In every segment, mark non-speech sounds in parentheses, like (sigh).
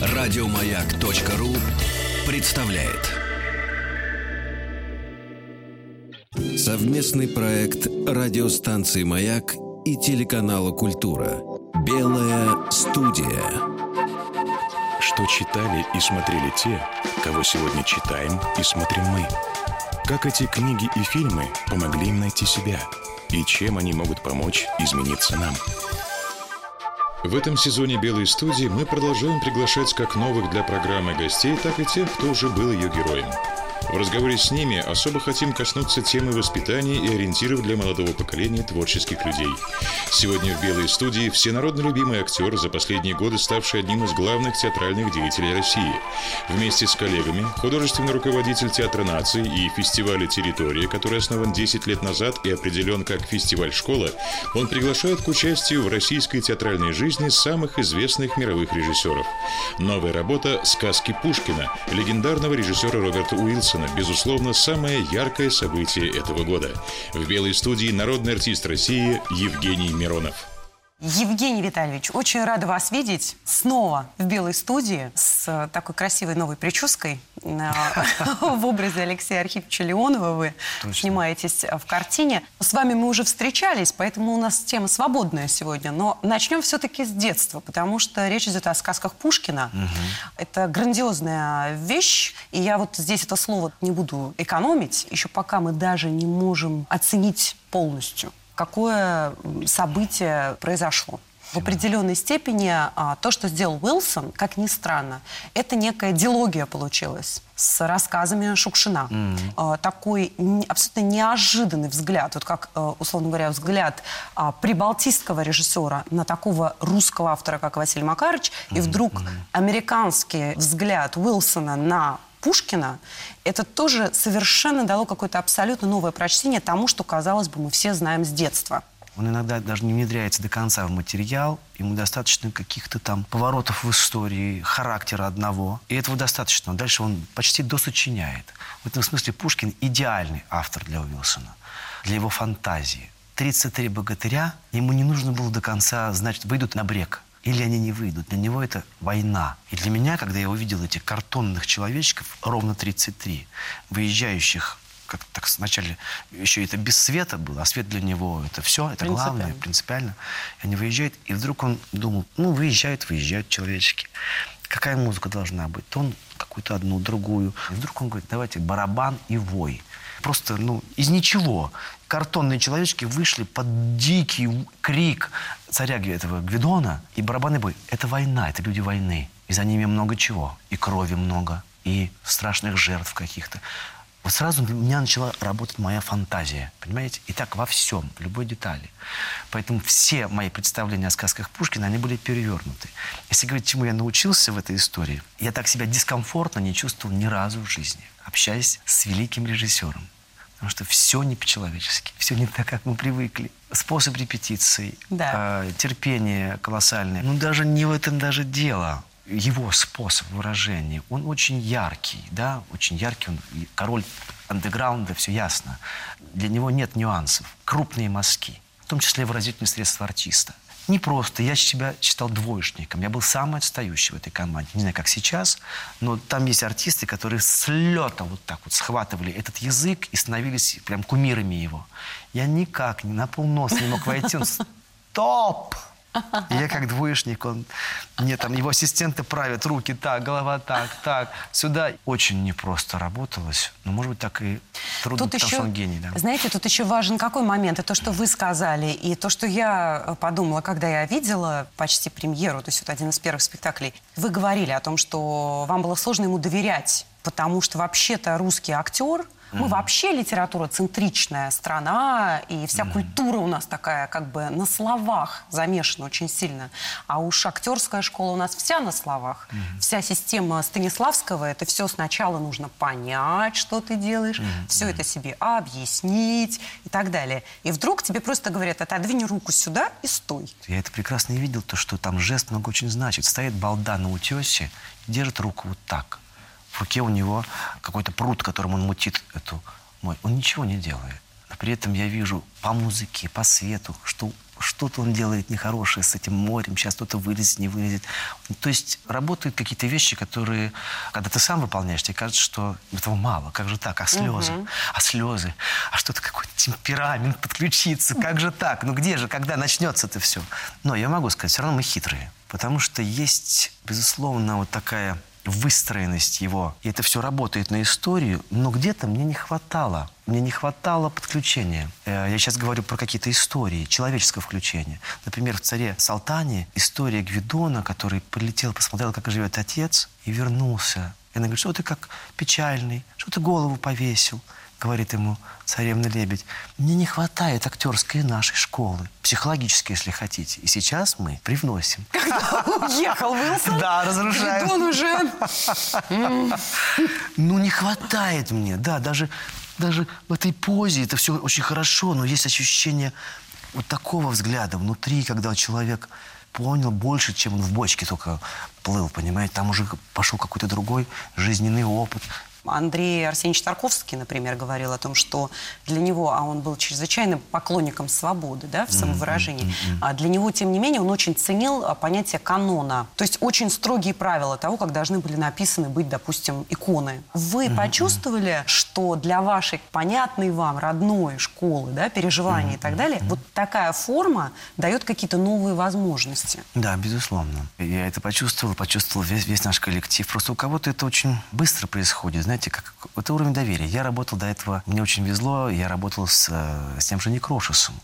Радиомаяк.ру представляет совместный проект радиостанции «Маяк» и телеканала «Культура». Белая студия. Что читали и смотрели те, кого сегодня читаем и смотрим мы. Как эти книги и фильмы помогли им найти себя и чем они могут помочь измениться нам. В этом сезоне «Белой студии» мы продолжаем приглашать как новых для программы гостей, так и тех, кто уже был ее героем – в разговоре с ними особо хотим коснуться темы воспитания и ориентиров для молодого поколения творческих людей. Сегодня в «Белой студии» всенародно любимый актер, за последние годы ставший одним из главных театральных деятелей России. Вместе с коллегами художественный руководитель Театра нации и фестиваля «Территория», который основан 10 лет назад и определен как фестиваль «Школа», он приглашает к участию в российской театральной жизни самых известных мировых режиссеров. Новая работа «Сказки Пушкина» легендарного режиссера Роберта Уилсона Джексона, безусловно, самое яркое событие этого года. В «Белой студии» народный артист России Евгений Миронов. Евгений Витальевич, очень рада вас видеть снова в белой студии с э, такой красивой новой прической. Э, (laughs) в образе Алексея Архиповича Леонова вы снимаетесь в картине. С вами мы уже встречались, поэтому у нас тема свободная сегодня. Но начнем все-таки с детства, потому что речь идет о сказках Пушкина. Это грандиозная вещь, и я вот здесь это слово не буду экономить, еще пока мы даже не можем оценить полностью какое событие произошло. В определенной степени а, то, что сделал Уилсон, как ни странно, это некая диалогия получилась с рассказами Шукшина. Mm-hmm. А, такой абсолютно неожиданный взгляд, вот как, а, условно говоря, взгляд а, прибалтийского режиссера на такого русского автора, как Василий Макарович, mm-hmm. и вдруг mm-hmm. американский взгляд Уилсона на Пушкина, это тоже совершенно дало какое-то абсолютно новое прочтение тому, что, казалось бы, мы все знаем с детства. Он иногда даже не внедряется до конца в материал, ему достаточно каких-то там поворотов в истории, характера одного, и этого достаточно. Дальше он почти досочиняет. В этом смысле Пушкин идеальный автор для Уилсона, для его фантазии. 33 богатыря, ему не нужно было до конца, значит, выйдут на брег или они не выйдут. Для него это война. И для меня, когда я увидел этих картонных человечков, ровно 33, выезжающих как так сначала еще это без света было, а свет для него это все, это главное, принципиально. И они выезжают, и вдруг он думал, ну, выезжают, выезжают человечки. Какая музыка должна быть? То он какую-то одну, другую. И вдруг он говорит, давайте барабан и вой. Просто, ну, из ничего. Картонные человечки вышли под дикий крик царя этого Гвидона и барабанный бой. Это война, это люди войны. И за ними много чего. И крови много, и страшных жертв каких-то. Вот сразу у меня начала работать моя фантазия, понимаете? И так во всем, в любой детали. Поэтому все мои представления о сказках Пушкина, они были перевернуты. Если говорить, чему я научился в этой истории, я так себя дискомфортно не чувствовал ни разу в жизни, общаясь с великим режиссером. Потому что все не по-человечески, все не так, как мы привыкли. Способ репетиции, да. э, терпение колоссальное. Ну, даже не в этом даже дело. Его способ выражения, он очень яркий, да, очень яркий. Он король андеграунда, все ясно. Для него нет нюансов. Крупные мазки, в том числе выразительные средства артиста – не просто. Я себя считал двоечником. Я был самый отстающий в этой команде. Не знаю, как сейчас, но там есть артисты, которые с лета вот так вот схватывали этот язык и становились прям кумирами его. Я никак на полнос не мог войти. Он (laughs) стоп! И (laughs) я как двоечник, он, мне там его ассистенты правят руки так, голова так, так, сюда. Очень непросто работалось, но, может быть, так и трудно, тут потому еще, что он гений. Да. Знаете, тут еще важен какой момент, и то, что вы сказали, и то, что я э, подумала, когда я видела почти премьеру, то есть вот один из первых спектаклей, вы говорили о том, что вам было сложно ему доверять, потому что вообще-то русский актер – мы mm-hmm. вообще литература-центричная страна, и вся mm-hmm. культура у нас такая как бы на словах замешана очень сильно. А уж актерская школа у нас вся на словах. Mm-hmm. Вся система Станиславского, это все сначала нужно понять, что ты делаешь, mm-hmm. все это себе объяснить и так далее. И вдруг тебе просто говорят, отодвинь руку сюда и стой. Я это прекрасно видел, то, что там жест много очень значит. Стоит балда на утесе, держит руку вот так – в руке у него какой-то пруд, которым он мутит эту мой. Он ничего не делает. Но при этом я вижу по музыке, по свету, что что-то он делает нехорошее с этим морем, сейчас что-то вылезет, не вылезет. То есть работают какие-то вещи, которые, когда ты сам выполняешь, тебе кажется, что этого мало. Как же так? А слезы? А слезы? А что-то какой-то темперамент подключиться? Как же так? Ну где же, когда начнется это все? Но я могу сказать, все равно мы хитрые. Потому что есть, безусловно, вот такая выстроенность его. И это все работает на историю, но где-то мне не хватало. Мне не хватало подключения. Э, я сейчас говорю про какие-то истории, человеческого включения. Например, в «Царе Салтане» история Гвидона, который полетел, посмотрел, как живет отец, и вернулся. И она говорит, что ты как печальный, что ты голову повесил говорит ему царевна-лебедь, мне не хватает актерской нашей школы, психологической, если хотите. И сейчас мы привносим. Когда уехал Уилсон? Да, разрушаем. Он уже... Ну, не хватает мне, да, даже, даже в этой позе это все очень хорошо, но есть ощущение вот такого взгляда внутри, когда человек понял больше, чем он в бочке только плыл, понимаете? Там уже пошел какой-то другой жизненный опыт, Андрей Арсеньевич Тарковский, например, говорил о том, что для него, а он был чрезвычайным поклонником свободы да, в самовыражении, mm-hmm. а для него, тем не менее, он очень ценил а, понятие канона. То есть очень строгие правила того, как должны были написаны быть, допустим, иконы. Вы mm-hmm. почувствовали, что для вашей понятной вам родной школы, да, переживаний mm-hmm. и так далее, mm-hmm. вот такая форма дает какие-то новые возможности? Да, безусловно. Я это почувствовал, почувствовал весь, весь наш коллектив. Просто у кого-то это очень быстро происходит, знаете, знаете, как, это уровень доверия. Я работал до этого, мне очень везло, я работал с, э, с тем же Некрошесом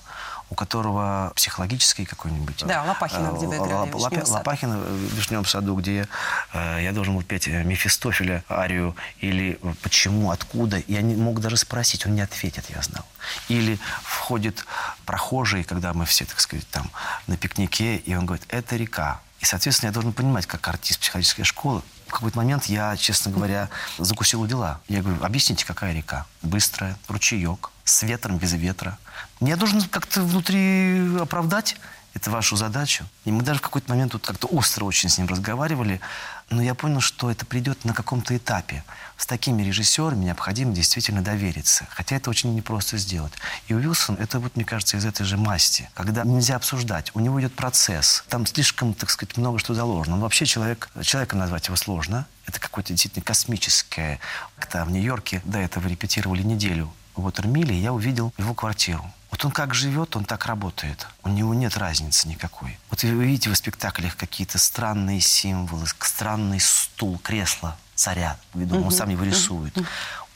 у которого психологический какой-нибудь... Да, Лопахина, где вы играли Лап, в Лопахина в Вишневом саду, где э, я должен был петь Мефистофеля арию, или почему, откуда, я не мог даже спросить, он не ответит, я знал. Или входит прохожий, когда мы все, так сказать, там на пикнике, и он говорит, это река. И, соответственно, я должен понимать, как артист психологической школы, в какой-то момент я, честно говоря, закусил у дела. Я говорю, объясните, какая река? Быстрая, ручеек, с ветром, без ветра. Я должен как-то внутри оправдать это вашу задачу. И мы даже в какой-то момент тут как-то остро очень с ним разговаривали, но я понял, что это придет на каком-то этапе. С такими режиссерами необходимо действительно довериться. Хотя это очень непросто сделать. И Уилсон, это вот, мне кажется, из этой же масти. Когда нельзя обсуждать, у него идет процесс. Там слишком, так сказать, много что заложено. Он вообще человек, человека назвать его сложно. Это какое-то действительно космическое. Когда в Нью-Йорке до этого репетировали неделю в Уотермиле, я увидел его квартиру. Вот он как живет, он так работает. У него нет разницы никакой. Вот вы видите в спектаклях какие-то странные символы, странный стул, кресло царя. Видимо, он сам его рисует.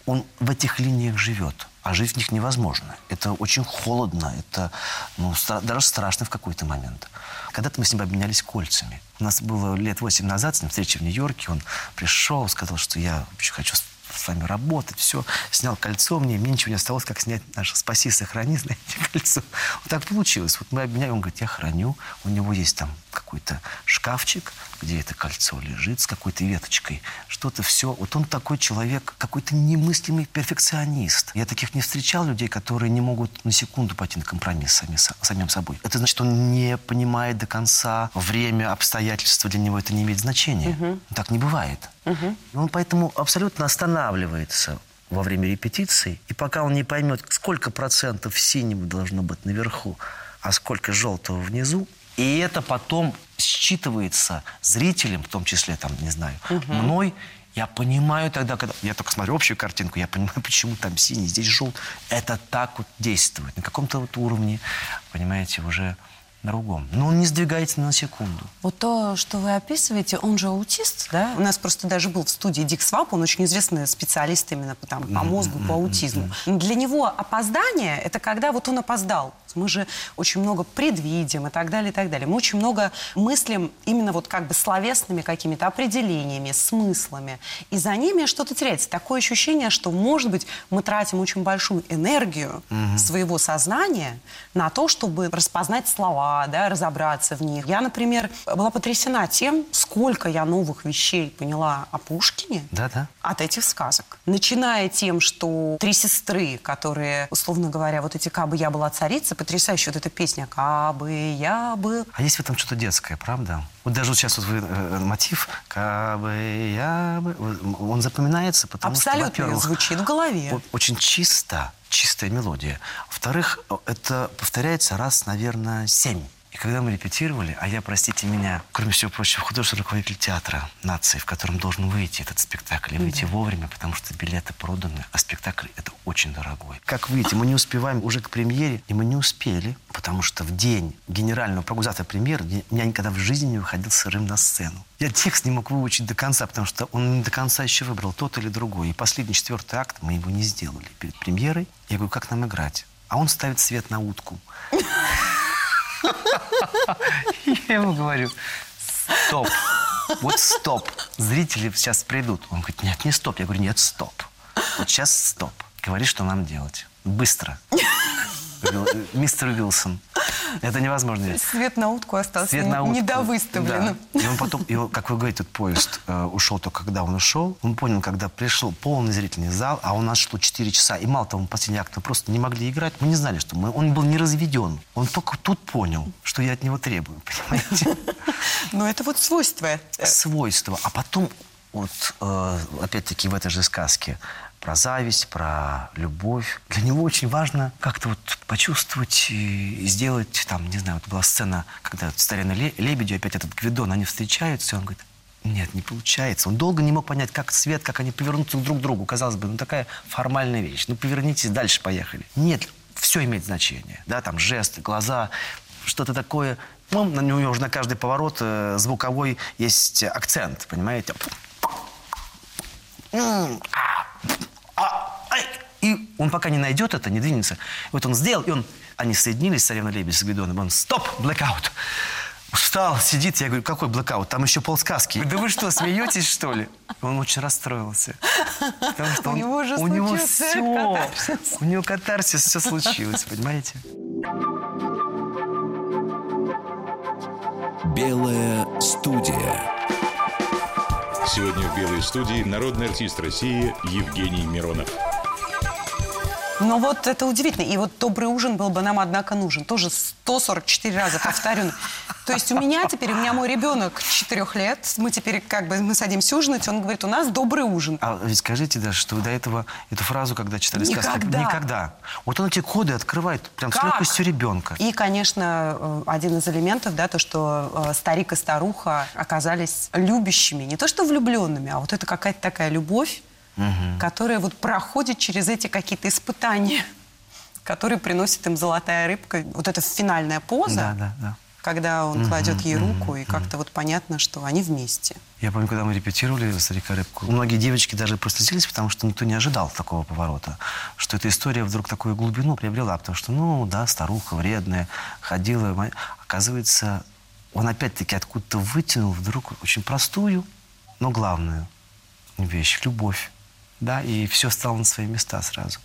Он в этих линиях живет, а жить в них невозможно. Это очень холодно, это ну, стра- даже страшно в какой-то момент. Когда-то мы с ним обменялись кольцами. У нас было лет восемь назад с ним встреча в Нью-Йорке. Он пришел, сказал, что я вообще хочу с вами работать, все. Снял кольцо мне, мне ничего не осталось, как снять наше «Спаси, сохрани», (laughs) знаете, кольцо. Вот так получилось. Вот мы обменяем, он говорит, я храню. У него есть там какой-то шкафчик, где это кольцо лежит с какой-то веточкой. Что-то все. Вот он такой человек, какой-то немыслимый перфекционист. Я таких не встречал людей, которые не могут на секунду пойти на компромисс сами, самим собой. Это значит, он не понимает до конца время, обстоятельства. Для него это не имеет значения. Угу. Так не бывает. Угу. Он поэтому абсолютно останавливается во время репетиции. И пока он не поймет, сколько процентов синего должно быть наверху, а сколько желтого внизу, и это потом считывается зрителем, в том числе, там, не знаю, угу. мной. Я понимаю тогда, когда я только смотрю общую картинку, я понимаю, (laughs) почему там синий, здесь желтый. Это так вот действует. На каком-то вот уровне, понимаете, уже другом. Но он не сдвигается на секунду. Вот то, что вы описываете, он же аутист, да? У нас просто даже был в студии Дик Свааб, он очень известный специалист именно по, там, по мозгу, по аутизму. Для него опоздание – это когда вот он опоздал. Мы же очень много предвидим и так далее, и так далее. Мы очень много мыслим именно вот как бы словесными какими-то определениями, смыслами. И за ними что-то теряется. Такое ощущение, что, может быть, мы тратим очень большую энергию угу. своего сознания на то, чтобы распознать слова, да, разобраться в них. Я, например, была потрясена тем, сколько я новых вещей поняла о Пушкине да, да. от этих сказок. Начиная тем, что три сестры, которые, условно говоря, вот эти «Кабы я была царица», потрясающая вот эта песня «Кабы я был». А есть в этом что-то детское, правда? Вот даже вот сейчас вот вы, э, мотив «Кабы я бы», он запоминается, потому Абсолютно что, во-первых, звучит в голове. очень чисто, чистая мелодия. Во-вторых, это повторяется раз, наверное, семь. И когда мы репетировали, а я, простите меня, кроме всего прочего, художественный руководитель театра нации, в котором должен выйти этот спектакль, и выйти вовремя, потому что билеты проданы, а спектакль это очень дорогой. Как выйти? Мы не успеваем уже к премьере, и мы не успели, потому что в день генерального программы, завтра премьера, я я никогда в жизни не выходил сырым на сцену. Я текст не мог выучить до конца, потому что он не до конца еще выбрал тот или другой. И последний четвертый акт мы его не сделали перед премьерой. Я говорю, как нам играть? А он ставит свет на утку. Я ему говорю, стоп, вот стоп, зрители сейчас придут. Он говорит, нет, не стоп. Я говорю, нет, стоп. Вот сейчас стоп. Говори, что нам делать. Быстро. Мистер Вилсон. Это невозможно. Свет на утку остался Свет на утку. недовыставленным. Да. И он потом, и он, как вы говорите, этот поезд э, ушел только когда он ушел. Он понял, когда пришел полный зрительный зал, а у нас шло 4 часа. И мало того, мы последний акт мы просто не могли играть. Мы не знали, что мы, он был не разведен. Он только тут понял, что я от него требую. Понимаете? Но это вот свойство. свойства. А потом, вот э, опять-таки в этой же сказке, про зависть, про любовь. Для него очень важно как-то вот почувствовать и сделать, там, не знаю, вот была сцена, когда вот Старина Ле- Лебедю, опять этот Гвидон, они встречаются, и он говорит, нет, не получается. Он долго не мог понять, как свет, как они повернутся друг к другу. Казалось бы, ну такая формальная вещь. Ну повернитесь, дальше поехали. Нет, все имеет значение. Да, там жесты, глаза, что-то такое. Ну, на него уже на каждый поворот э, звуковой есть акцент, понимаете? А, ай. И он пока не найдет это, не двинется. Вот он сделал, и он... Они соединились, Царевна Лебедь с Гвидоном. Он, стоп, блэкаут. Устал, сидит. Я говорю, какой блэкаут? Там еще полсказки. Да вы что, смеетесь, что ли? Он очень расстроился. Потому что У он- него уже у него все, катарсис. у него катарсис, все случилось, понимаете? Белая студия. Сегодня в «Белой студии» народный артист России Евгений Миронов. Но вот это удивительно. И вот добрый ужин был бы нам, однако, нужен. Тоже 144 раза повторен. То есть у меня теперь, у меня мой ребенок 4 лет, мы теперь как бы, мы садимся ужинать, он говорит, у нас добрый ужин. А ведь скажите даже, что вы до этого эту фразу, когда читали сказки, Никогда. никогда. Вот он эти коды открывает прям с Как? легкостью ребенка. И, конечно, э, один из элементов, да, то, что э, старик и старуха оказались любящими, не то что влюбленными, а вот это какая-то такая любовь, которая вот проходит через эти какие-то испытания, которые приносит им золотая рыбка. Вот эта финальная поза, Да, да, да. Когда он кладет ей руку, и как-то вот понятно, что они вместе. Я помню, когда мы репетировали «Старика рыбку», многие девочки даже прослезились, потому что никто не ожидал такого поворота. Что эта история вдруг такую глубину приобрела. Потому что, ну, да, старуха вредная, ходила. Оказывается, он опять-таки откуда-то вытянул вдруг очень простую, но главную вещь – любовь. Да, и все стало на свои места сразу.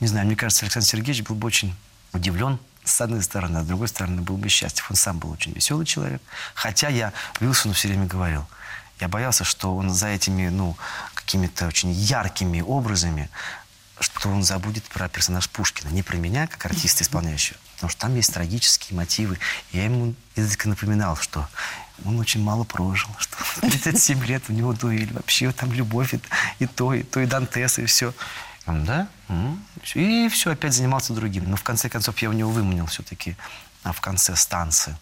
Не знаю, мне кажется, Александр Сергеевич был бы очень удивлен, с одной стороны, а с другой стороны, был бы счастлив. Он сам был очень веселый человек. Хотя я Вилсону все время говорил, я боялся, что он за этими, ну, какими-то очень яркими образами, что он забудет про персонаж Пушкина. Не про меня, как артиста исполняющего, потому что там есть трагические мотивы. Я ему изредка напоминал, что он очень мало прожил, (laughs) что 37 лет у него дуэль, вообще там любовь и, и то, и то, и Дантес, и все. Да? М, всё». И все, опять занимался другим. Но в конце концов я у него выманил все-таки а в конце станции.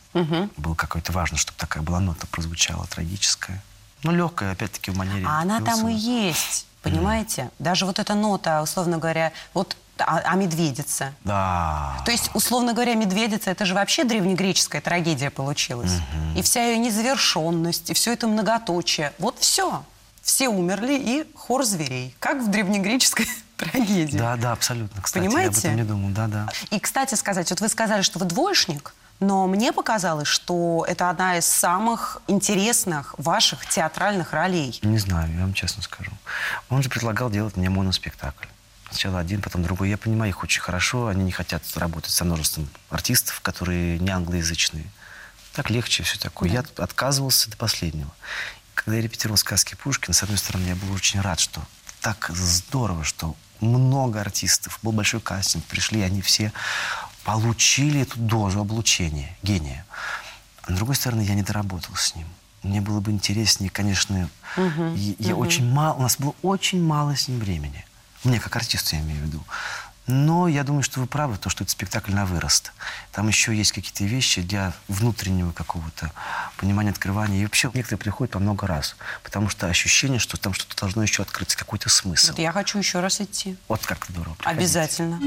Было какое-то важно, чтобы такая была нота прозвучала, трагическая. Ну, легкая, опять-таки, в манере А она там Вилсона. и есть, понимаете? Даже вот эта нота, условно говоря, вот а, а медведица. Да. То есть, условно говоря, медведица это же вообще древнегреческая трагедия получилась. И вся ее незавершенность, и все это многоточие. Вот все. Все умерли, и хор зверей. Как в древнегреческой трагедии. Да, да, абсолютно. Кстати, я об Понимаете? этом не думал. Да, да. И, кстати сказать, вот вы сказали, что вы двоечник, но мне показалось, что это одна из самых интересных ваших театральных ролей. Не знаю, я вам честно скажу. Он же предлагал делать мне моноспектакль. Сначала один, потом другой. Я понимаю их очень хорошо. Они не хотят работать со множеством артистов, которые не англоязычные. Так легче все такое. Я отказывался до последнего. Когда я репетировал сказки Пушкина, с одной стороны, я был очень рад, что так здорово, что много артистов, был большой кастинг, пришли они все получили эту дозу облучения, гения. А с другой стороны, я не доработал с ним. Мне было бы интереснее, конечно, угу, я угу. очень мало, у нас было очень мало с ним времени. Мне, как артисту, я имею в виду. Но я думаю, что вы правы, то, что это спектакль на вырост. Там еще есть какие-то вещи для внутреннего какого-то понимания, открывания. И вообще некоторые приходят по много раз, потому что ощущение, что там что-то должно еще открыться, какой-то смысл. Вот я хочу еще раз идти. Вот как здорово. Приходите. Обязательно.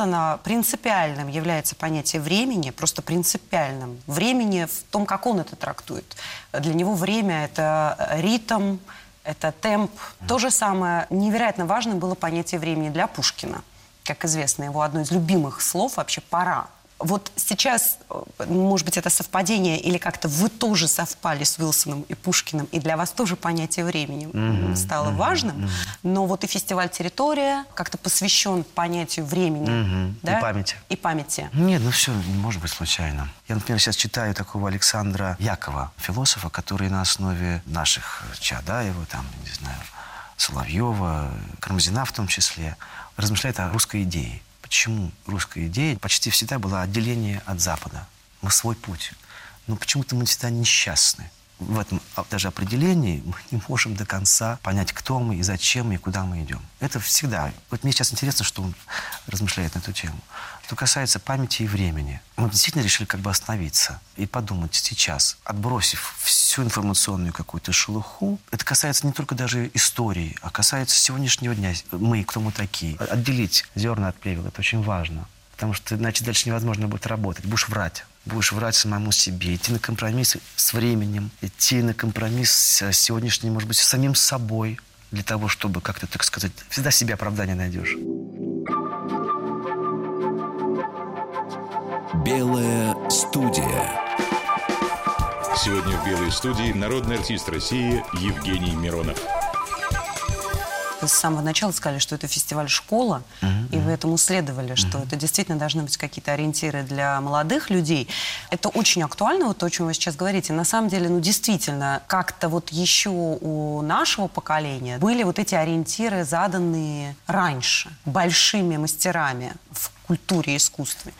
Уилсона принципиальным является понятие времени, просто принципиальным. Времени в том, как он это трактует. Для него время – это ритм, это темп. То же самое невероятно важным было понятие времени для Пушкина. Как известно, его одно из любимых слов вообще «пора». Вот сейчас, э, может быть, это совпадение, или как-то вы тоже совпали с Уилсоном и Пушкиным, и для вас тоже понятие времени mm-hmm. стало mm-hmm. важным, mm-hmm. но вот и фестиваль «Территория» как-то посвящен понятию времени. Mm-hmm. Да? И памяти. И памяти. Нет, ну все не может быть случайно. Я, например, сейчас читаю такого Александра Якова, философа, который на основе наших его там, не знаю, Соловьева, Кармазина в том числе, размышляет о русской идее почему русская идея почти всегда была отделение от Запада. Мы свой путь. Но почему-то мы всегда несчастны. В этом даже определении мы не можем до конца понять, кто мы и зачем и куда мы идем. Это всегда. Вот мне сейчас интересно, что он размышляет на эту тему. Что касается памяти и времени, мы действительно решили как бы остановиться и подумать сейчас, отбросив всю информационную какую-то шелуху. Это касается не только даже истории, а касается сегодняшнего дня. Мы, кто мы такие. Отделить зерна от плевел, это очень важно. Потому что иначе дальше невозможно будет работать. Будешь врать. Будешь врать самому себе, идти на компромисс с временем, идти на компромисс с сегодняшним, может быть, с самим собой, для того, чтобы как-то, так сказать, всегда себе оправдание найдешь. Белая студия. Сегодня в «Белой студии» народный артист России Евгений Миронов. Вы с самого начала сказали, что это фестиваль «Школа», uh-huh, и вы этому следовали, что uh-huh. это действительно должны быть какие-то ориентиры для молодых людей. Это очень актуально, вот то, о чем вы сейчас говорите. На самом деле, ну, действительно, как-то вот еще у нашего поколения были вот эти ориентиры, заданные раньше, большими мастерами в культуре и искусстве.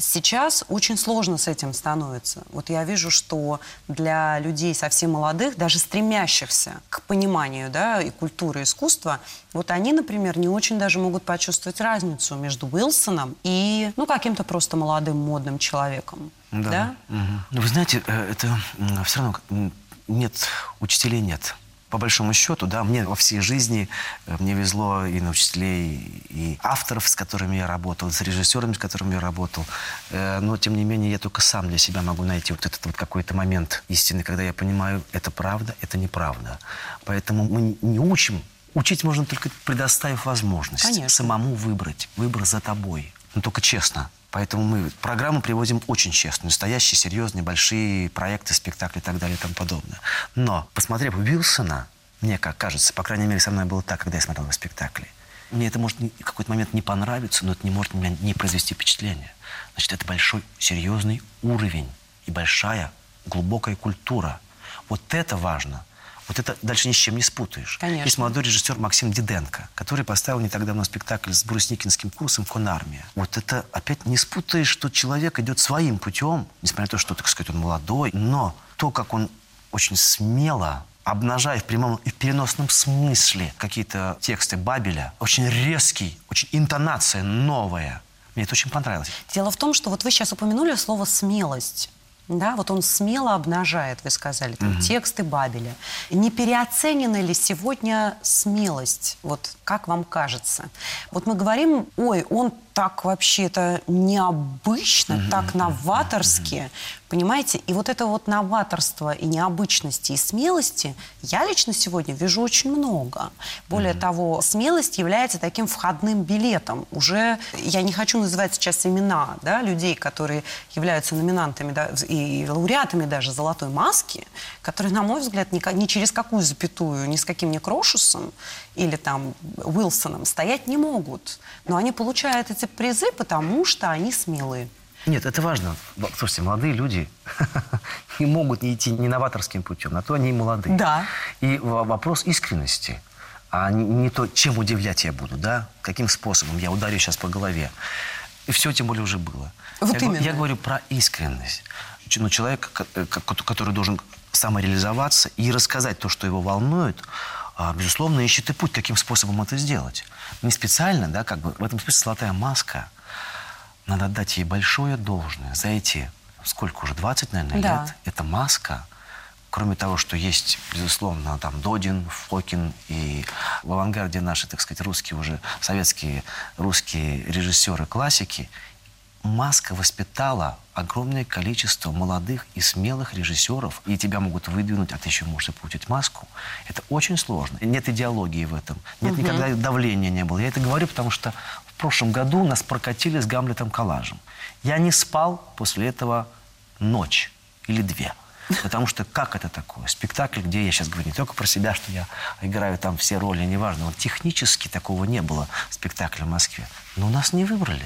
Сейчас очень сложно с этим становится. Вот я вижу, что для людей совсем молодых, даже стремящихся к пониманию да, и культуры, искусства, вот они, например, не очень даже могут почувствовать разницу между Уилсоном и ну, каким-то просто молодым модным человеком. Да. да? Угу. Вы знаете, э, это все равно нет, учителей нет по большому счету, да, мне во всей жизни э, мне везло и на учителей, и авторов, с которыми я работал, с режиссерами, с которыми я работал. Э, но, тем не менее, я только сам для себя могу найти вот этот вот какой-то момент истины, когда я понимаю, это правда, это неправда. Поэтому мы не учим. Учить можно только предоставив возможность Конечно. самому выбрать. Выбор за тобой. Но только честно. Поэтому мы программу приводим очень честно. Настоящие, серьезные, большие проекты, спектакли и так далее и тому подобное. Но, посмотрев Уилсона, мне как кажется, по крайней мере, со мной было так, когда я смотрел на спектакли, мне это может в какой-то момент не понравиться, но это не может меня не произвести впечатление. Значит, это большой, серьезный уровень и большая, глубокая культура. Вот это важно. Вот это дальше ни с чем не спутаешь. Конечно. Есть молодой режиссер Максим Диденко, который поставил не так давно спектакль с Брусникинским курсом «Конармия». Вот это опять не спутаешь, что человек идет своим путем, несмотря на то, что, так сказать, он молодой, но то, как он очень смело обнажая в прямом и в переносном смысле какие-то тексты Бабеля, очень резкий, очень интонация новая. Мне это очень понравилось. Дело в том, что вот вы сейчас упомянули слово «смелость». Да, вот он смело обнажает, вы сказали, там, угу. тексты Бабеля. Не переоценена ли сегодня смелость? Вот как вам кажется? Вот мы говорим, ой, он так вообще это необычно, так новаторски. Понимаете? И вот это вот новаторство и необычности, и смелости я лично сегодня вижу очень много. Более того, смелость является таким входным билетом. Уже, я не хочу называть сейчас имена да, людей, которые являются номинантами да, и лауреатами даже «Золотой маски», которые, на мой взгляд, ни, ни через какую запятую, ни с каким ни Крошусом или там Уилсоном стоять не могут. Но они получают эти призы, потому что они смелые. Нет, это важно. Слушайте, молодые люди (laughs) не могут не идти не новаторским путем, на то они и молодые. Да. И вопрос искренности, а не, не то, чем удивлять я буду, да, каким способом я ударю сейчас по голове. И все тем более уже было. Вот я, именно. я говорю про искренность. Ну, человек, э, который должен самореализоваться и рассказать то, что его волнует, а, безусловно, ищет и путь, каким способом это сделать. Не специально, да, как бы в этом смысле золотая маска – надо отдать ей большое должное за эти, сколько уже, 20, наверное, да. лет. Это маска. Кроме того, что есть, безусловно, там Додин, Фокин и в авангарде наши, так сказать, русские уже, советские русские режиссеры классики, маска воспитала огромное количество молодых и смелых режиссеров, и тебя могут выдвинуть, а ты еще можешь получить маску. Это очень сложно. Нет идеологии в этом. Нет угу. никогда давления не было. Я это говорю, потому что в прошлом году нас прокатили с Гамлетом коллажем. Я не спал после этого ночь или две. Потому что как это такое? Спектакль, где я сейчас говорю не только про себя, что я играю там все роли, неважно. Вот технически такого не было спектакля в Москве. Но нас не выбрали.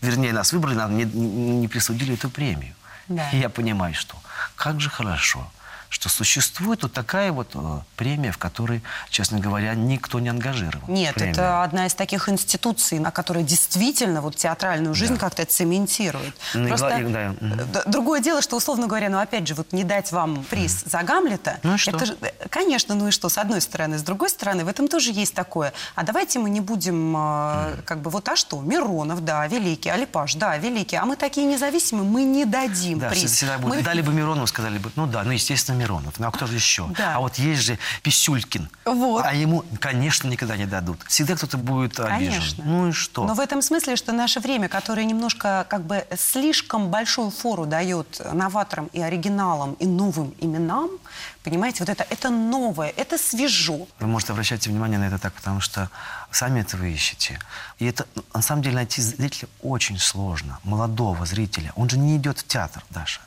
Вернее, нас выбрали, нам не, не присудили эту премию. Да. И я понимаю, что как же хорошо, что существует вот такая вот э, премия, в которой, честно говоря, никто не ангажирован. Нет, премия. это одна из таких институций, на которой действительно вот театральную жизнь да. как-то цементирует. Ну, Просто и, да. другое дело, что, условно говоря, ну, опять же, вот не дать вам приз mm. за Гамлета, ну что? это же, э, конечно, ну и что, с одной стороны. С другой стороны, в этом тоже есть такое. А давайте мы не будем, э, mm. как бы, вот а что? Миронов, да, великий, Алипаш, да, великий. А мы такие независимые, мы не дадим да, приз. Всегда будет. Мы... Дали бы Миронову, сказали бы, ну да, ну, естественно, Миронов. Ну а кто же еще? Да. А вот есть же Писюлькин. Вот. А ему, конечно, никогда не дадут. Всегда кто-то будет обижен. Конечно. Ну и что? Но в этом смысле, что наше время, которое немножко как бы слишком большую фору дает новаторам и оригиналам и новым именам, понимаете, вот это, это новое, это свежо. Вы можете обращать внимание на это так, потому что сами это вы ищете. И это, на самом деле, найти зрителя очень сложно. Молодого зрителя. Он же не идет в театр, Даша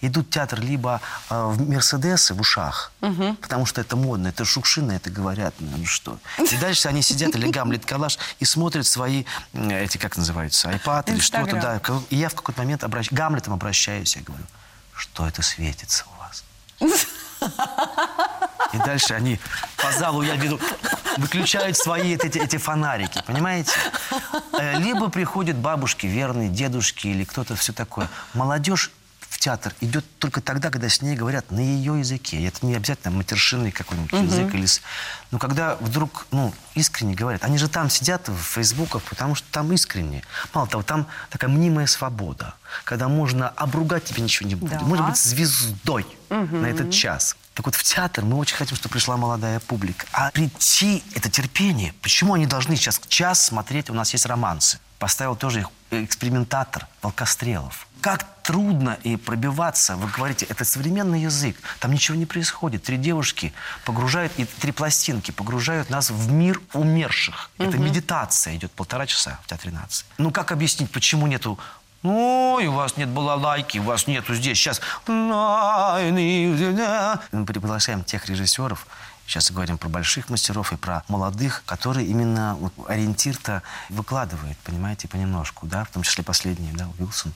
идут в театр либо э, в Мерседесы в ушах, угу. потому что это модно, это шукшины, это говорят, ну что. И дальше они сидят, или Гамлет Калаш, и смотрят свои, эти, как называются, iPad или что-то. Да. И я в какой-то момент обращ... Гамлетом обращаюсь, я говорю, что это светится у вас? И дальше они по залу, я веду, выключают свои эти, эти фонарики, понимаете? Э, либо приходят бабушки верные, дедушки или кто-то все такое. Молодежь в театр идет только тогда, когда с ней говорят на ее языке. И это не обязательно матершинный какой-нибудь угу. язык. Или... Но когда вдруг ну, искренне говорят, они же там сидят в фейсбуках, потому что там искренне. Мало того, там такая мнимая свобода, когда можно обругать тебе ничего не будет. Да. Может быть звездой угу. на этот час. Так вот, в театр мы очень хотим, чтобы пришла молодая публика. А прийти – это терпение. Почему они должны сейчас час смотреть? У нас есть романсы. Поставил тоже их экспериментатор Волкострелов. Как трудно и пробиваться, вы говорите, это современный язык, там ничего не происходит. Три девушки погружают, и три пластинки погружают нас в мир умерших. Угу. Это медитация идет полтора часа в Театре нации. Ну как объяснить, почему нету Ой, у вас нет балалайки, у вас нету здесь сейчас... Мы приглашаем тех режиссеров, Сейчас говорим про больших мастеров и про молодых, которые именно вот, ориентир-то выкладывают, понимаете, понемножку, да, в том числе последний, да, Уилсон.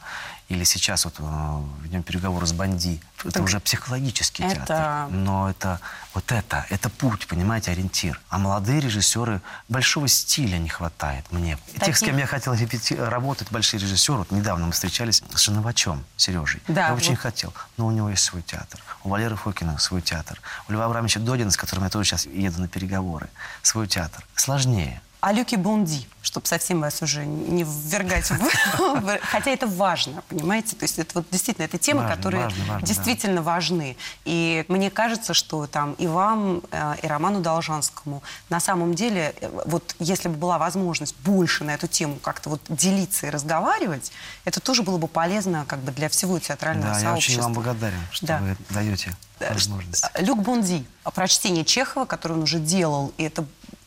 Или сейчас вот э, ведем переговоры с Банди. Это так уже психологический это... театр. Но это вот это, это путь, понимаете, ориентир. А молодые режиссеры, большого стиля не хватает мне. Таких... Тех, с кем я хотел работать, большие режиссеры, вот недавно мы встречались с Шиновачем, Сережей. Да, я вот... очень хотел, но у него есть свой театр. У Валеры Фокина свой театр. У Льва Абрамовича Додина, с которым я тоже сейчас еду на переговоры, свой театр. Сложнее. О Люке Бонди, чтобы совсем вас уже не ввергать в... Хотя это важно, понимаете? То есть это вот действительно, это темы, Важно, которые важно, важно, действительно важны. И мне кажется, что там и вам, э, и Роману Должанскому на самом деле, э, вот если бы была возможность больше на эту тему как-то вот делиться и разговаривать, это тоже было бы полезно как бы для всего театрального Да, я сообщества. очень вам благодарен, что Да. вы даете Э, возможность. Люк Бонди, прочтение Чехова, которое он уже делал, и это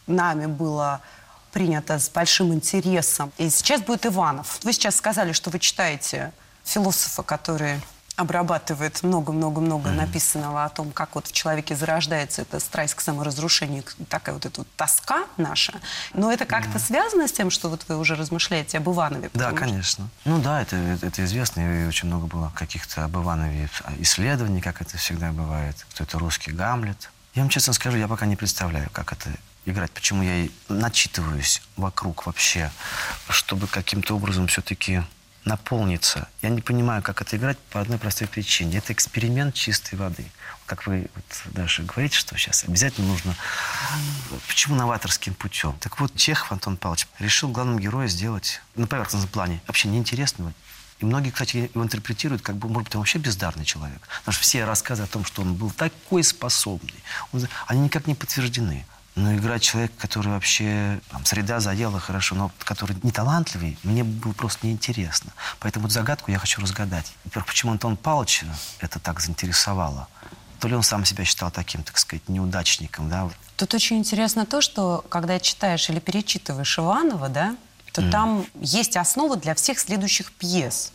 нами было принято с большим интересом. И сейчас будет Иванов. Вы сейчас сказали, что вы читаете философа, который обрабатывает много-много-много написанного о том, как вот в человеке зарождается эта страсть к саморазрушению, такая вот эта вот тоска наша. Но это как-то связано с тем, что вот вы уже размышляете об Иванове? Да, что- конечно. Ну да, это, это, это известно, и очень много было каких-то об Иванове исследований, как это всегда бывает, кто это русский Гамлет. Я вам честно скажу, я пока не представляю, как это играть, почему я и начитываюсь вокруг вообще, чтобы каким-то образом все-таки наполниться. Я не понимаю, как это играть по одной простой причине. Это эксперимент чистой воды. Как вы, вот, Даша, говорите, что сейчас обязательно нужно... Почему новаторским путем? Так вот, Чехов Антон Павлович решил главным героя сделать на поверхностном плане вообще неинтересного. И многие, кстати, его интерпретируют, как бы, может быть, он вообще бездарный человек. Потому что все рассказы о том, что он был такой способный, он- они никак не подтверждены. Но играть человека, который вообще там, среда заела хорошо, но который не талантливый, мне было просто неинтересно. Поэтому вот загадку я хочу разгадать. Во-первых, почему Антон Павлович это так заинтересовало? То ли он сам себя считал таким, так сказать, неудачником, да? Тут очень интересно то, что когда читаешь или перечитываешь Иванова, да, то там есть основа для всех следующих пьес.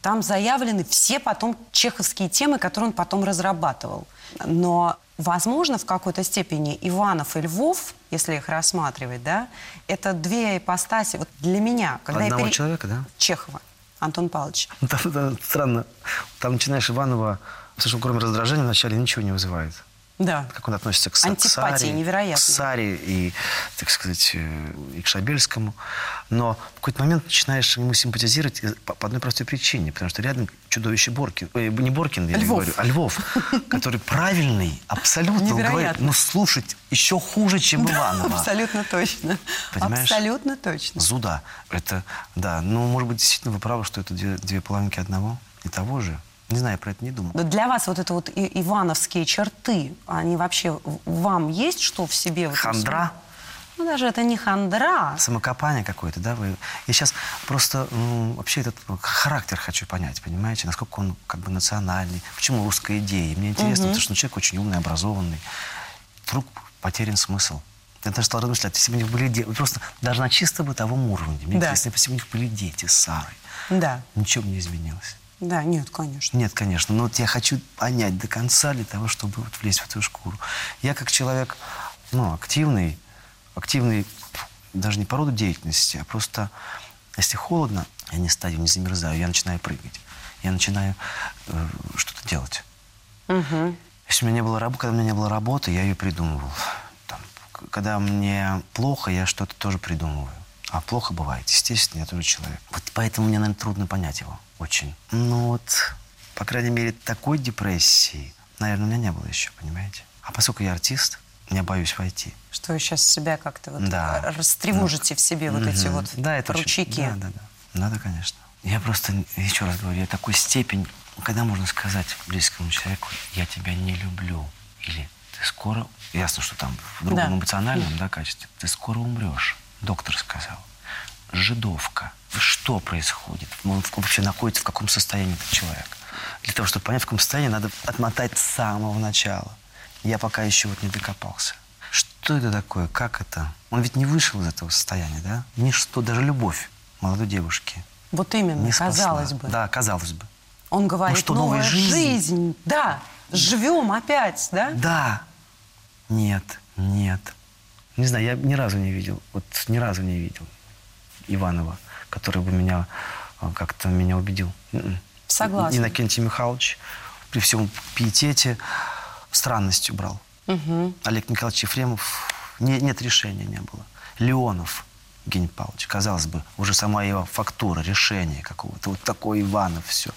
Там заявлены все потом чеховские темы, которые он потом разрабатывал. Но, возможно, в какой-то степени Иванов и Львов, если их рассматривать, да, это две ипостаси. Вот для меня, когда Одного я пере- человека, да? Чехова, Антон Павлович. (laughs) Там, там странно. Там начинаешь Иванова, слушай, кроме раздражения вначале ничего не вызывает. Да. Как он относится к, Са- к Антипатия Саре, к Саре и, так сказать, э, и к Шабельскому. Но в какой-то момент начинаешь ему симпатизировать э, по, одной простой причине. Потому что рядом чудовище Боркин. ой, не Боркин, я Львов. говорю, а Львов. (laughs) Который правильный, абсолютно. Говорит, Невероятно. ну, слушать еще хуже, чем Иванова. Абсолютно точно. Понимаешь? Абсолютно точно. Зуда. Это, да. Ну, может быть, действительно вы правы, что это две, две половинки одного и того же. Не знаю, про это не думал. Для вас вот это вот и- ивановские черты, они вообще вам есть что в себе? в Хандра? Ну, даже это не хандра. Самокопание какое-то, да? Вы... Я сейчас просто ну, вообще этот характер хочу понять, понимаете? Насколько он как бы национальный. Почему русская идея? Мне интересно, потому что ну, человек очень умный, образованный. Вдруг потерян смысл. Я даже стал размышлять, если бы у них были дети, просто даже на чисто бытовом уровне. Мне Да. интересно, если бы у них были дети с Сарой. Да, Ничего бы не изменилось. Да, нет, конечно. Нет, конечно. Но вот я хочу понять до конца для того, чтобы вот влезть в эту шкуру. Я как человек, ну, активный, активный даже не по роду деятельности, а просто, если холодно, я не стою, не замерзаю, я начинаю прыгать. Я начинаю э, что-то делать. Мгм. Если у меня не было работы, когда у меня не было работы, я ее придумывал. Там, когда мне плохо, я что-то тоже придумываю. А плохо бывает, естественно, я тоже человек. Вот поэтому мне, наверное, трудно понять его очень. Ну вот, по крайней мере, такой депрессии, наверное, у меня не было еще, понимаете? А поскольку я артист, я боюсь войти. Что вы сейчас себя как-то вот Да. растревожите в себе вот эти Мгм. вот да, это очень- ручейки. Да, да, да. Надо, конечно. Я просто, еще раз говорю, я такой степень, когда можно сказать близкому человеку, я тебя не люблю. Или ты скоро, ясно, что там в другом Да. эмоциональном да, качестве, ты скоро умрешь. Доктор сказал. Жидовка. Что происходит? Он вообще находится в каком состоянии этот человек? Для того, чтобы понять, в каком состоянии, надо отмотать с самого начала. Я пока еще вот не докопался. Что это такое? Как это? Он ведь не вышел из этого состояния, да? Ничто, даже любовь молодой девушки Вот именно, не спасла. казалось бы. Да, казалось бы. Он говорит, Ну что, новая новая жизнь? жизнь. Да, живем опять, да? Да. Нет, нет. Не знаю, я ни разу не видел, вот ни разу не видел Иванова, который бы меня а, как-то меня убедил. М-м. Согласна. Иннокентий Михайлович при всем пиетете странностью брал. Мгм. Олег Николаевич Ефремов, не- нет решения не было. Леонов Евгений Павлович, казалось бы, уже сама его фактура, решение какого-то, вот такой Иванов, все.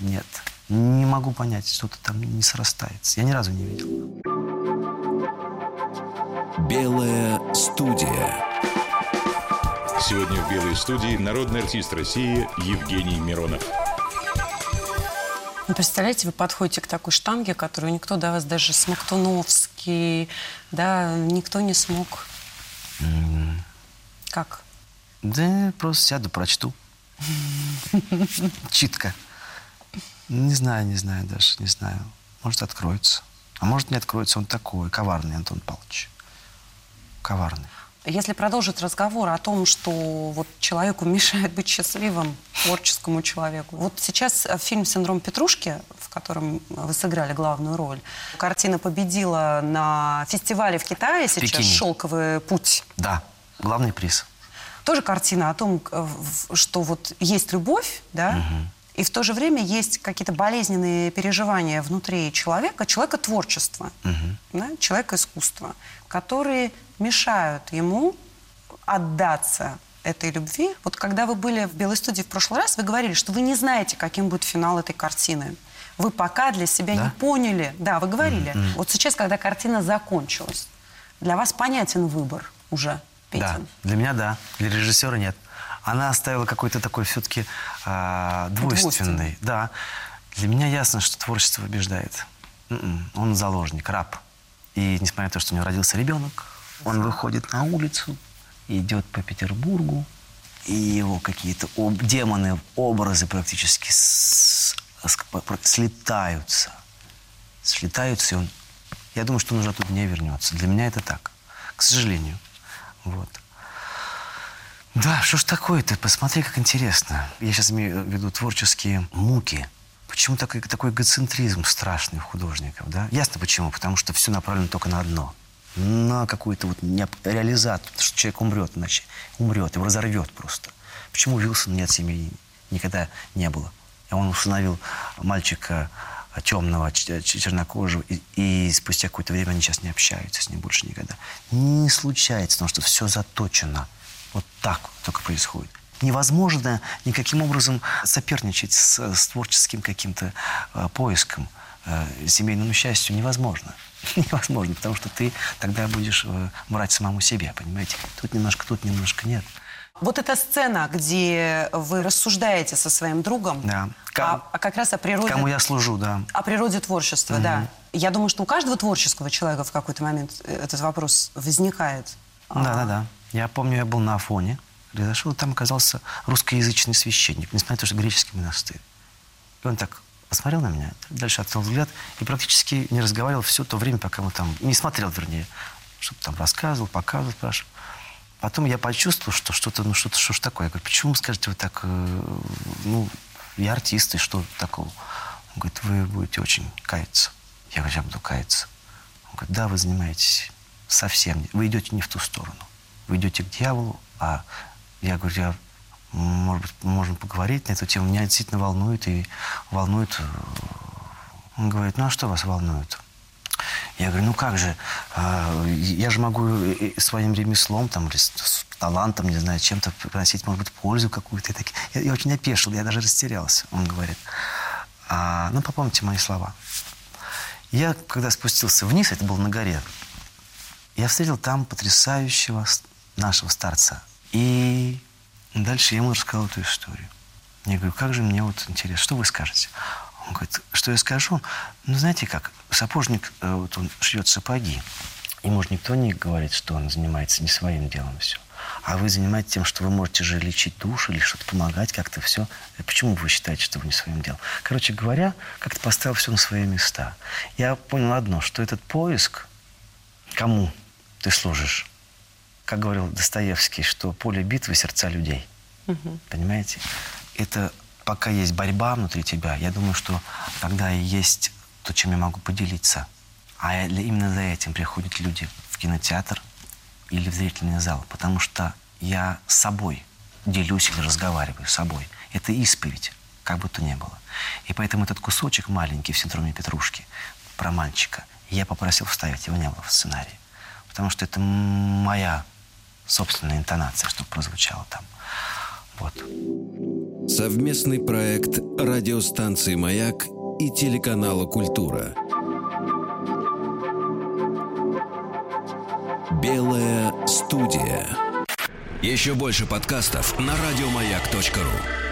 Нет, не могу понять, что-то там не срастается. Я ни разу не видел. Белая студия. Сегодня в «Белой студии» народный артист России Евгений Миронов. Ну, представляете, вы подходите к такой штанге, которую никто до вас, даже Смоктуновский, да, никто не смог. Как? Да просто сяду, прочту. (laughs) Читка. Не знаю, не знаю даже, не знаю. Может, откроется. А может, не откроется. Он такой, коварный, Антон Павлович. Коварный. Если продолжить разговор о том, что вот человеку мешает быть счастливым, творческому человеку. Вот сейчас э, фильм «Синдром Петрушки», в котором вы сыграли главную роль, картина победила на фестивале в Китае сейчас Пекине. «Шелковый путь». Да, главный приз. Тоже картина о том, э, что вот есть любовь, да, и в то же время есть какие-то болезненные переживания внутри человека, человека творчества, да, человека искусства, которые мешают ему отдаться этой любви. Вот когда вы были в Белой студии в прошлый раз, вы говорили, что вы не знаете, каким будет финал этой картины. Вы пока для себя Да? не поняли. Да, вы говорили. Вот сейчас, когда картина закончилась, для вас понятен выбор уже, Да, Петин. для меня да, для режиссера нет. Она оставила какой-то такой все-таки двойственный. Двойственный. Да. Для меня ясно, что творчество побеждает. М-м, Он заложник, раб. И несмотря на то, что у него родился ребенок, он выходит на улицу, идет по Петербургу, и его какие-то об- демоны, образы практически с- слетаются. Слетаются, и он... Я думаю, что он уже оттуда не вернется. Для меня это так, к сожалению. Вот. Да, что ж такое-то? Посмотри, как интересно. Я сейчас имею в виду творческие муки. Почему такой, такой эгоцентризм страшный у художников, да? Ясно почему. Потому что все направлено только на одно. На какую-то вот реализацию. Что человек умрет иначе. Умрет, его разорвет просто. Почему у Вилсона нет семьи? Никогда не было. И он установил мальчика темного, ч- ч- чернокожего, и, и спустя какое-то время они сейчас не общаются с ним больше никогда. Не случается, потому что все заточено. Вот так вот только происходит. Невозможно никаким образом соперничать с, с творческим каким-то э, поиском. Э, семейному счастью невозможно. (laughs) Невозможно, потому что ты тогда будешь э, врать самому себе, понимаете? Тут немножко, тут немножко нет. Вот эта сцена, где вы рассуждаете со своим другом, Да. а, Ком- а как раз о природе, Кому я служу, да. о природе творчества, да. Я думаю, что у каждого творческого человека в какой-то момент э, этот вопрос возникает. А, Да, да, да. Я помню, я был на Афоне, зашел, там оказался русскоязычный священник, несмотря на то, что греческий монастырь. И он так посмотрел на меня, дальше отвел взгляд и практически не разговаривал все то время, пока мы там... Не смотрел, вернее. Что-то там рассказывал, показывал, спрашивал. Потом я почувствовал, что что-то, ну что-то, что ж такое. Я говорю, почему, скажете, вы так, э, ну, я артист, и что такого? Он говорит, вы будете очень каяться. Я говорю, я буду каяться. Он говорит, да, вы занимаетесь совсем, вы идете не в ту сторону. Вы идете к дьяволу, а я говорю, я, может быть, можем поговорить на эту тему. Меня действительно волнует и волнует. э, Он говорит, ну а что вас волнует? Я говорю, ну как же, а, я же могу своим ремеслом, там, талантом, не знаю, чем-то приносить, может быть, пользу какую-то. Я, я очень опешил, я даже растерялся. Он говорит, «А, ну попомните мои слова. Я, когда спустился вниз, это было на горе, я встретил там потрясающего нашего старца. И дальше я ему рассказал эту историю. Я говорю, как же мне вот интересно, что вы скажете? Он говорит, что я скажу? Ну, знаете как, сапожник, э, вот он шьет сапоги. Ему же никто не говорит, что он занимается не своим делом все. А вы занимаетесь тем, что вы можете же лечить душу или что-то помогать как-то все. И Почему вы считаете, что вы не своим делом? Короче говоря, как-то поставил все на свои места. Я понял одно, что этот поиск, кому ты служишь, как говорил Достоевский, что поле битвы – сердца людей. Понимаете? Это пока есть борьба внутри тебя, я думаю, что тогда и есть то, чем я могу поделиться. А именно за этим приходят люди в кинотеатр или в зрительный зал, потому что я с собой делюсь или разговариваю с собой. Это исповедь, как бы то ни было. И поэтому этот кусочек маленький в синдроме Петрушки про мальчика, я попросил вставить, его не было в сценарии. Потому что это моя собственная интонация, чтобы прозвучало там. Вот. Совместный проект радиостанции «Маяк» и телеканала «Культура». Белая студия. Еще больше подкастов на радиомаяк.ру.